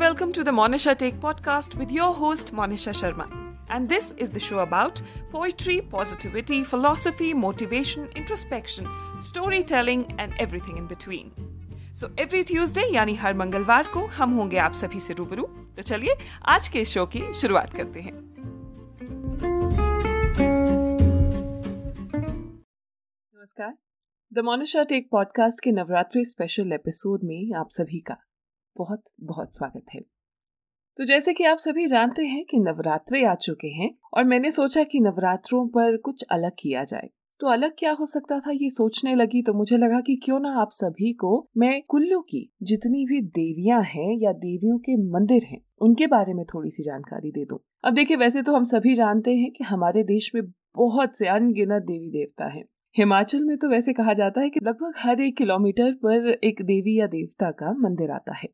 welcome to the Monisha Take podcast with your host Monisha Sharma. And this is the show about poetry, positivity, philosophy, motivation, introspection, storytelling and everything in between. So every Tuesday यानी हर मंगलवार को हम होंगे आप सभी से रूबरू तो चलिए आज के शो की शुरुआत करते हैं नमस्कार द मोनिशा टेक पॉडकास्ट के नवरात्रि स्पेशल एपिसोड में आप सभी का बहुत बहुत स्वागत है। तो जैसे कि आप सभी जानते हैं कि नवरात्रे आ चुके हैं और मैंने सोचा कि नवरात्रों पर कुछ अलग किया जाए। तो अलग क्या हो सकता था ये सोचने लगी तो मुझे लगा कि क्यों ना आप सभी को मैं कुल्लू की जितनी भी देवियाँ हैं या देवियों के मंदिर हैं, उनके बारे में थोड़ी सी जानकारी दे दूँ। अब देखिए, वैसे तो हम सभी जानते हैं कि हमारे देश में बहुत से अनगिनत देवी देवता हैं। हिमाचल में तो वैसे कहा जाता है कि लगभग हर एक किलोमीटर पर एक देवी या देवता का मंदिर आता है।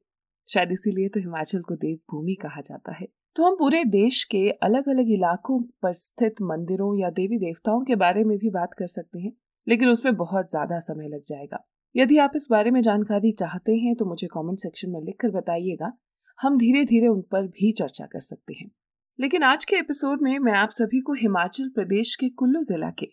शायद इसीलिए तो हिमाचल को देवभूमि कहा जाता है। तो हम पूरे देश के अलग अलग इलाकों पर स्थित मंदिरों या देवी देवताओं के बारे में भी बात कर सकते हैं, लेकिन उसमें बहुत ज़्यादा समय लग जाएगा। यदि आप इस बारे में जानकारी चाहते हैं तो मुझे कमेंट सेक्शन में लिखकर बताइएगा, हम धीरे धीरे उन पर भी चर्चा कर सकते हैं। लेकिन आज के एपिसोड में मैं आप सभी को हिमाचल प्रदेश के कुल्लू जिला के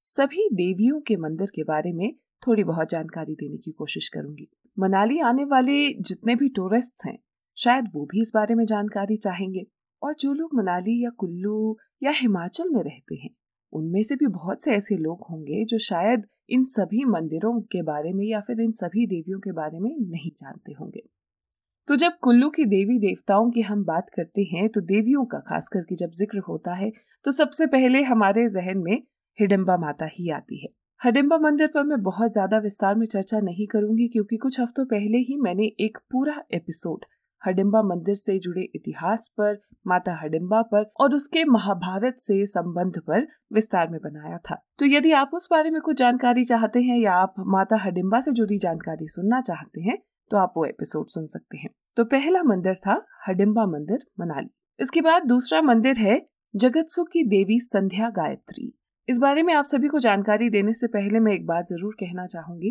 सभी देवियों के मंदिर के बारे में थोड़ी बहुत जानकारी देने की कोशिश करूँगी। मनाली आने वाले जितने भी टूरिस्ट हैं, शायद वो भी इस बारे में जानकारी चाहेंगे। और जो लोग मनाली या कुल्लू या हिमाचल में रहते हैं, उनमें से भी बहुत से ऐसे लोग होंगे जो शायद इन सभी मंदिरों के बारे में या फिर इन सभी देवियों के बारे में नहीं जानते होंगे। तो जब कुल्लू की देवी देवताओं की हम बात करते हैं तो देवियों का खास करके जब ज़िक्र होता है तो सबसे पहले हमारे जहन में हिडम्बा माता ही आती है। हडिम्बा मंदिर पर मैं बहुत ज़्यादा विस्तार में चर्चा नहीं करूँगी, क्योंकि कुछ हफ्तों पहले ही मैंने एक पूरा एपिसोड हडिम्बा मंदिर से जुड़े इतिहास पर, माता हडिम्बा पर और उसके महाभारत से संबंध पर विस्तार में बनाया था। तो यदि आप उस बारे में कुछ जानकारी चाहते हैं या आप माता हडिम्बा से जुड़ी जानकारी सुनना चाहते हैं तो आप वो एपिसोड सुन सकते हैं। तो पहला मंदिर था हडिम्बा मंदिर मनाली। इसके बाद दूसरा मंदिर है जगतसु की देवी संध्या गायत्री। इस बारे में आप सभी को जानकारी देने से पहले मैं एक बात ज़रूर कहना चाहूँगी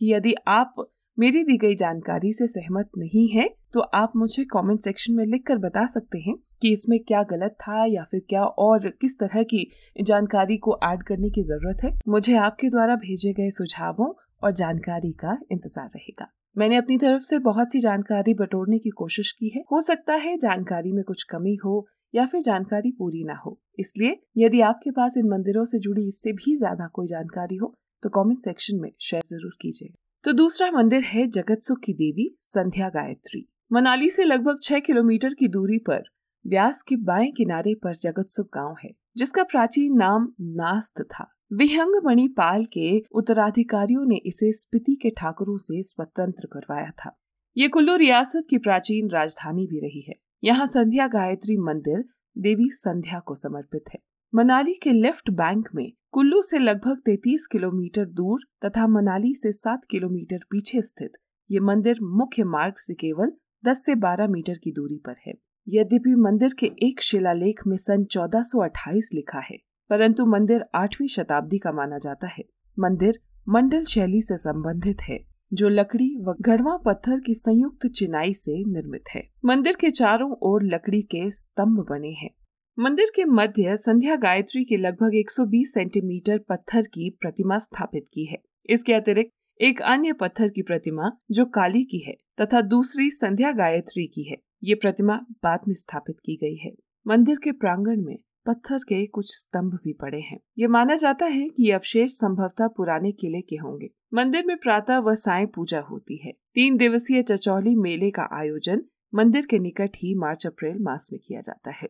कि यदि आप मेरी दी गई जानकारी से सहमत नहीं है तो आप मुझे कमेंट सेक्शन में लिख कर बता सकते हैं कि इसमें क्या गलत था या फिर क्या और किस तरह की जानकारी को ऐड करने की ज़रूरत है। मुझे आपके द्वारा भेजे गए सुझावों और जानकारी का इंतज़ार रहेगा। मैंने अपनी तरफ़ से बहुत सी जानकारी बटोरने की कोशिश की है। हो सकता है जानकारी में कुछ कमी हो या फिर जानकारी पूरी ना हो। इसलिए यदि आपके पास इन मंदिरों से जुड़ी इससे भी ज़्यादा कोई जानकारी हो तो कमेंट सेक्शन में शेयर ज़रूर कीजिए। तो दूसरा मंदिर है जगत सुख की देवी, संध्या गायत्री। मनाली से लगभग छह किलोमीटर की दूरी पर व्यास के बाएँ किनारे पर जगत सुख गाँव है, जिसका प्राचीन नाम नास्त था। विहंग मणिपाल के उत्तराधिकारियों ने इसे स्पिति के ठाकुरों से स्वतंत्र करवाया था। ये कुल्लू रियासत की प्राचीन राजधानी भी रही है। यहाँ संध्या गायत्री मंदिर देवी संध्या को समर्पित है। मनाली के लेफ़्ट बैंक में कुल्लू से लगभग 33 किलोमीटर दूर तथा मनाली से 7 किलोमीटर पीछे स्थित ये मंदिर मुख्य मार्ग से केवल 10 से 12 मीटर की दूरी पर है। यद्यपि मंदिर के एक शिलालेख में सन 1428 लिखा है, परंतु मंदिर आठवीं शताब्दी का माना जाता है। मंदिर मंडल शैली से संबंधित है। जो लकड़ी व गढ़वा पत्थर की संयुक्त चिनाई से निर्मित है। मंदिर के चारों ओर लकड़ी के स्तंभ बने हैं। मंदिर के मध्य संध्या गायत्री के लगभग 120 सेंटीमीटर पत्थर की प्रतिमा स्थापित की है। इसके अतिरिक्त एक अन्य पत्थर की प्रतिमा, जो काली की है, तथा दूसरी संध्या गायत्री की है। ये प्रतिमा बाद में स्थापित की गई है। मंदिर के प्रांगण में पत्थर के कुछ स्तंभ भी पड़े हैं। ये माना जाता है कि ये अवशेष संभवतः पुराने किले के होंगे। मंदिर में प्रातः व साय पूजा होती है। तीन दिवसीय चचौली मेले का आयोजन मंदिर के निकट ही मार्च, अप्रैल मास में किया जाता है।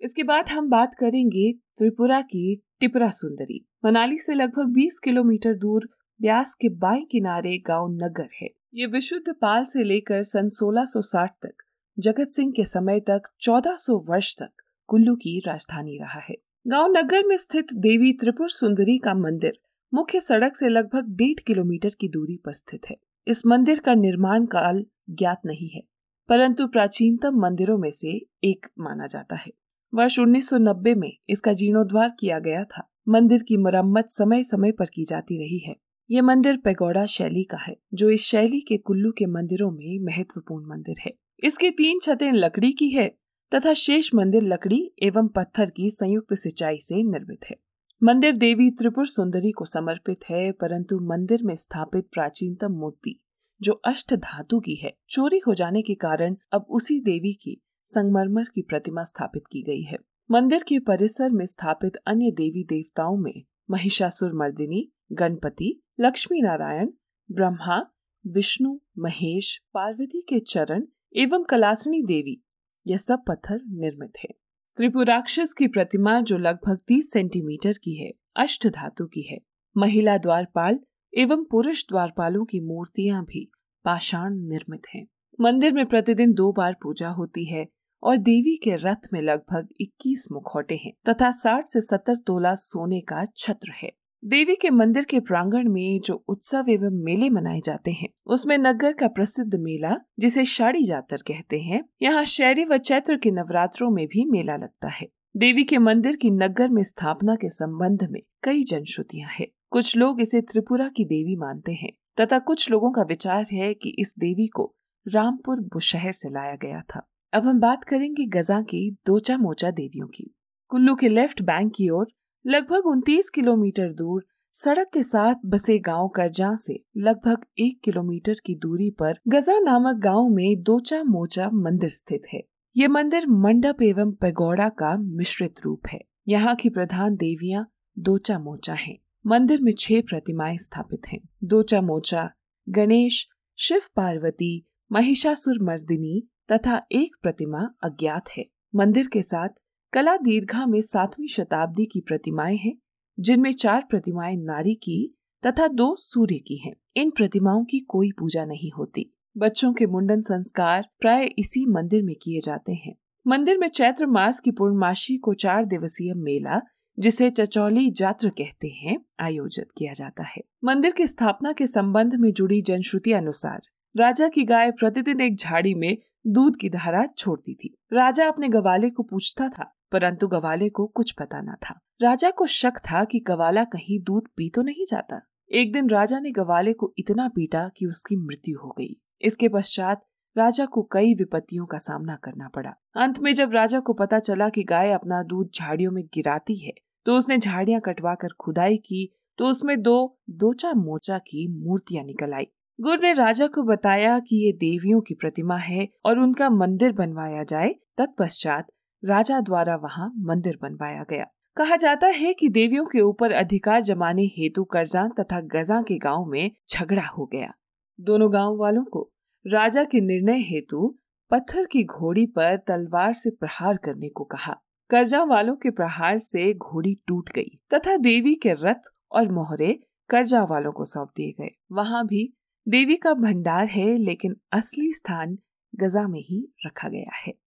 इसके बाद हम बात करेंगे त्रिपुरा की टिपरा सुंदरी। मनाली से लगभग 20 किलोमीटर दूर ब्यास के बाएँ किनारे गाँव नगर है। ये विशुद्ध पाल से लेकर सन 1660 तक, जगत सिंह के समय तक 1400 वर्ष तक कुल्लू की राजधानी रहा है। गाँव नगर में स्थित देवी त्रिपुर सुंदरी का मंदिर मुख्य सड़क से लगभग डेढ़ किलोमीटर की दूरी पर स्थित है। इस मंदिर का निर्माण काल ज्ञात नहीं है, परंतु प्राचीनतम मंदिरों में से एक माना जाता है। वर्ष 1990 में इसका जीर्णोद्वार किया गया था। मंदिर की मरम्मत समय समय पर की जाती रही है। ये मंदिर पेगोड़ा शैली का है, जो इस शैली के कुल्लू के मंदिरों में महत्वपूर्ण मंदिर है। इसकी तीन छतें लकड़ी की है तथा शेष मंदिर लकड़ी एवं पत्थर की संयुक्त सिंचाई से निर्मित है। मंदिर देवी त्रिपुर सुंदरी को समर्पित है, परंतु मंदिर में स्थापित प्राचीनतम मूर्ति, जो अष्ट धातु की है, चोरी हो जाने के कारण अब उसी देवी की संगमरमर की प्रतिमा स्थापित की गई है। मंदिर के परिसर में स्थापित अन्य देवी देवताओं में महिषासुर मर्दिनी, गणपति, लक्ष्मी नारायण, ब्रह्मा, विष्णु, महेश, पार्वती के चरण एवं कलासनी देवी, यह सब पत्थर निर्मित है। त्रिपुराक्षस की प्रतिमा जो लगभग 30 सेंटीमीटर की है, अष्ट धातु की है महिला द्वारपाल एवं पुरुष द्वारपालों की मूर्तियाँ भी पाषाण निर्मित हैं। मंदिर में प्रतिदिन दो बार पूजा होती है और देवी के रथ में लगभग 21 मुखौटे हैं तथा 60 से 70 तोला सोने का छत्र है देवी के मंदिर के प्रांगण में जो उत्सव एवं मेले मनाए जाते हैं, उसमें नगर का प्रसिद्ध मेला, जिसे शाड़ी जातर कहते हैं, यहाँ शहरी व चैत्र के नवरात्रों में भी मेला लगता है। देवी के मंदिर की नगर में स्थापना के संबंध में कई जनश्रुतियाँ हैं। कुछ लोग इसे त्रिपुरा की देवी मानते हैं, तथा कुछ लोगों का विचार है कि इस देवी को रामपुर बुशहर से लाया गया था। अब हम बात करेंगे गजा की दोचा मोचा देवियों की। कुल्लू के लेफ़्ट बैंक की ओर लगभग उनतीस किलोमीटर दूर सड़क के साथ बसे गाँव करजा से लगभग एक किलोमीटर की दूरी पर गजा नामक गाँव में दोचा मोचा मंदिर स्थित है ये मंदिर मंडप एवं पैगोड़ा का मिश्रित रूप है यहाँ की प्रधान देवियाँ दोचा मोचा हैं। मंदिर में छह प्रतिमाएँ स्थापित हैं। दोचा मोचा, गणेश, शिव पार्वती, महिषासुर मर्दिनी तथा एक प्रतिमा अज्ञात है मंदिर के साथ कला दीर्घा में सातवीं शताब्दी की प्रतिमाएँ हैं, जिनमें चार प्रतिमाएँ नारी की तथा दो सूर्य की हैं। इन प्रतिमाओं की कोई पूजा नहीं होती। बच्चों के मुंडन संस्कार प्राय इसी मंदिर में किए जाते हैं। मंदिर में चैत्र मास की पूर्णमासी को चार दिवसीय मेला, जिसे चचौली जात्र कहते हैं, आयोजित किया जाता है। मंदिर की स्थापना के संबंध में जुड़ी जनश्रुति अनुसार, राजा की गाय प्रतिदिन एक झाड़ी में दूध की धारा छोड़ती थी। राजा अपने गवाले को पूछता था परंतु गवाले को कुछ पता न था। राजा को शक था कि गवाला कहीं दूध पी तो नहीं जाता। एक दिन राजा ने गवाले को इतना पीटा कि उसकी मृत्यु हो गई। इसके पश्चात राजा को कई विपत्तियों का सामना करना पड़ा। अंत में जब राजा को पता चला कि गाय अपना दूध झाड़ियों में गिराती है तो उसने झाड़ियाँ कटवा कर खुदाई की तो उसमें दो दोचा मोचा की मूर्तियाँ निकल आई। गुर ने राजा को बताया कि ये देवियों की प्रतिमा है और उनका मंदिर बनवाया जाए। तत्पश्चात राजा द्वारा वहाँ मंदिर बनवाया गया। कहा जाता है कि देवियों के ऊपर अधिकार जमाने हेतु करजा तथा गजा के गाँव में झगड़ा हो गया। दोनों गाँव वालों को राजा के निर्णय हेतु पत्थर की घोड़ी पर तलवार से प्रहार करने को कहा। कर्जा वालों के प्रहार से घोड़ी टूट गई तथा देवी के रथ और मोहरे कर्जा वालों को सौंप दिए गए। वहाँ भी देवी का भंडार है, लेकिन असली स्थान गजा में ही रखा गया है।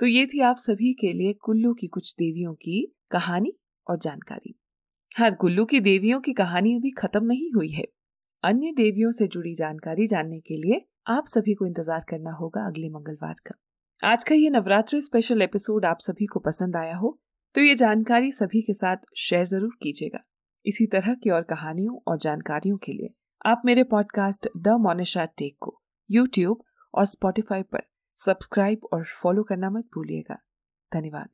तो ये थी आप सभी के लिए कुल्लू की कुछ देवियों की कहानी और जानकारी। हाँ कुल्लू की देवियों की कहानी अभी खत्म नहीं हुई है। अन्य देवियों से जुड़ी जानकारी जानने के लिए आप सभी को इंतज़ार करना होगा अगले मंगलवार का। आज का ये नवरात्रि स्पेशल एपिसोड आप सभी को पसंद आया हो तो ये जानकारी सभी के साथ शेयर ज़रूर कीजिएगा। इसी तरह की और कहानियों और जानकारियों के लिए आप मेरे पॉडकास्ट द मोनिशा टेक को यूट्यूब और स्पॉटिफाई पर सब्सक्राइब और फॉलो करना मत भूलिएगा। धन्यवाद।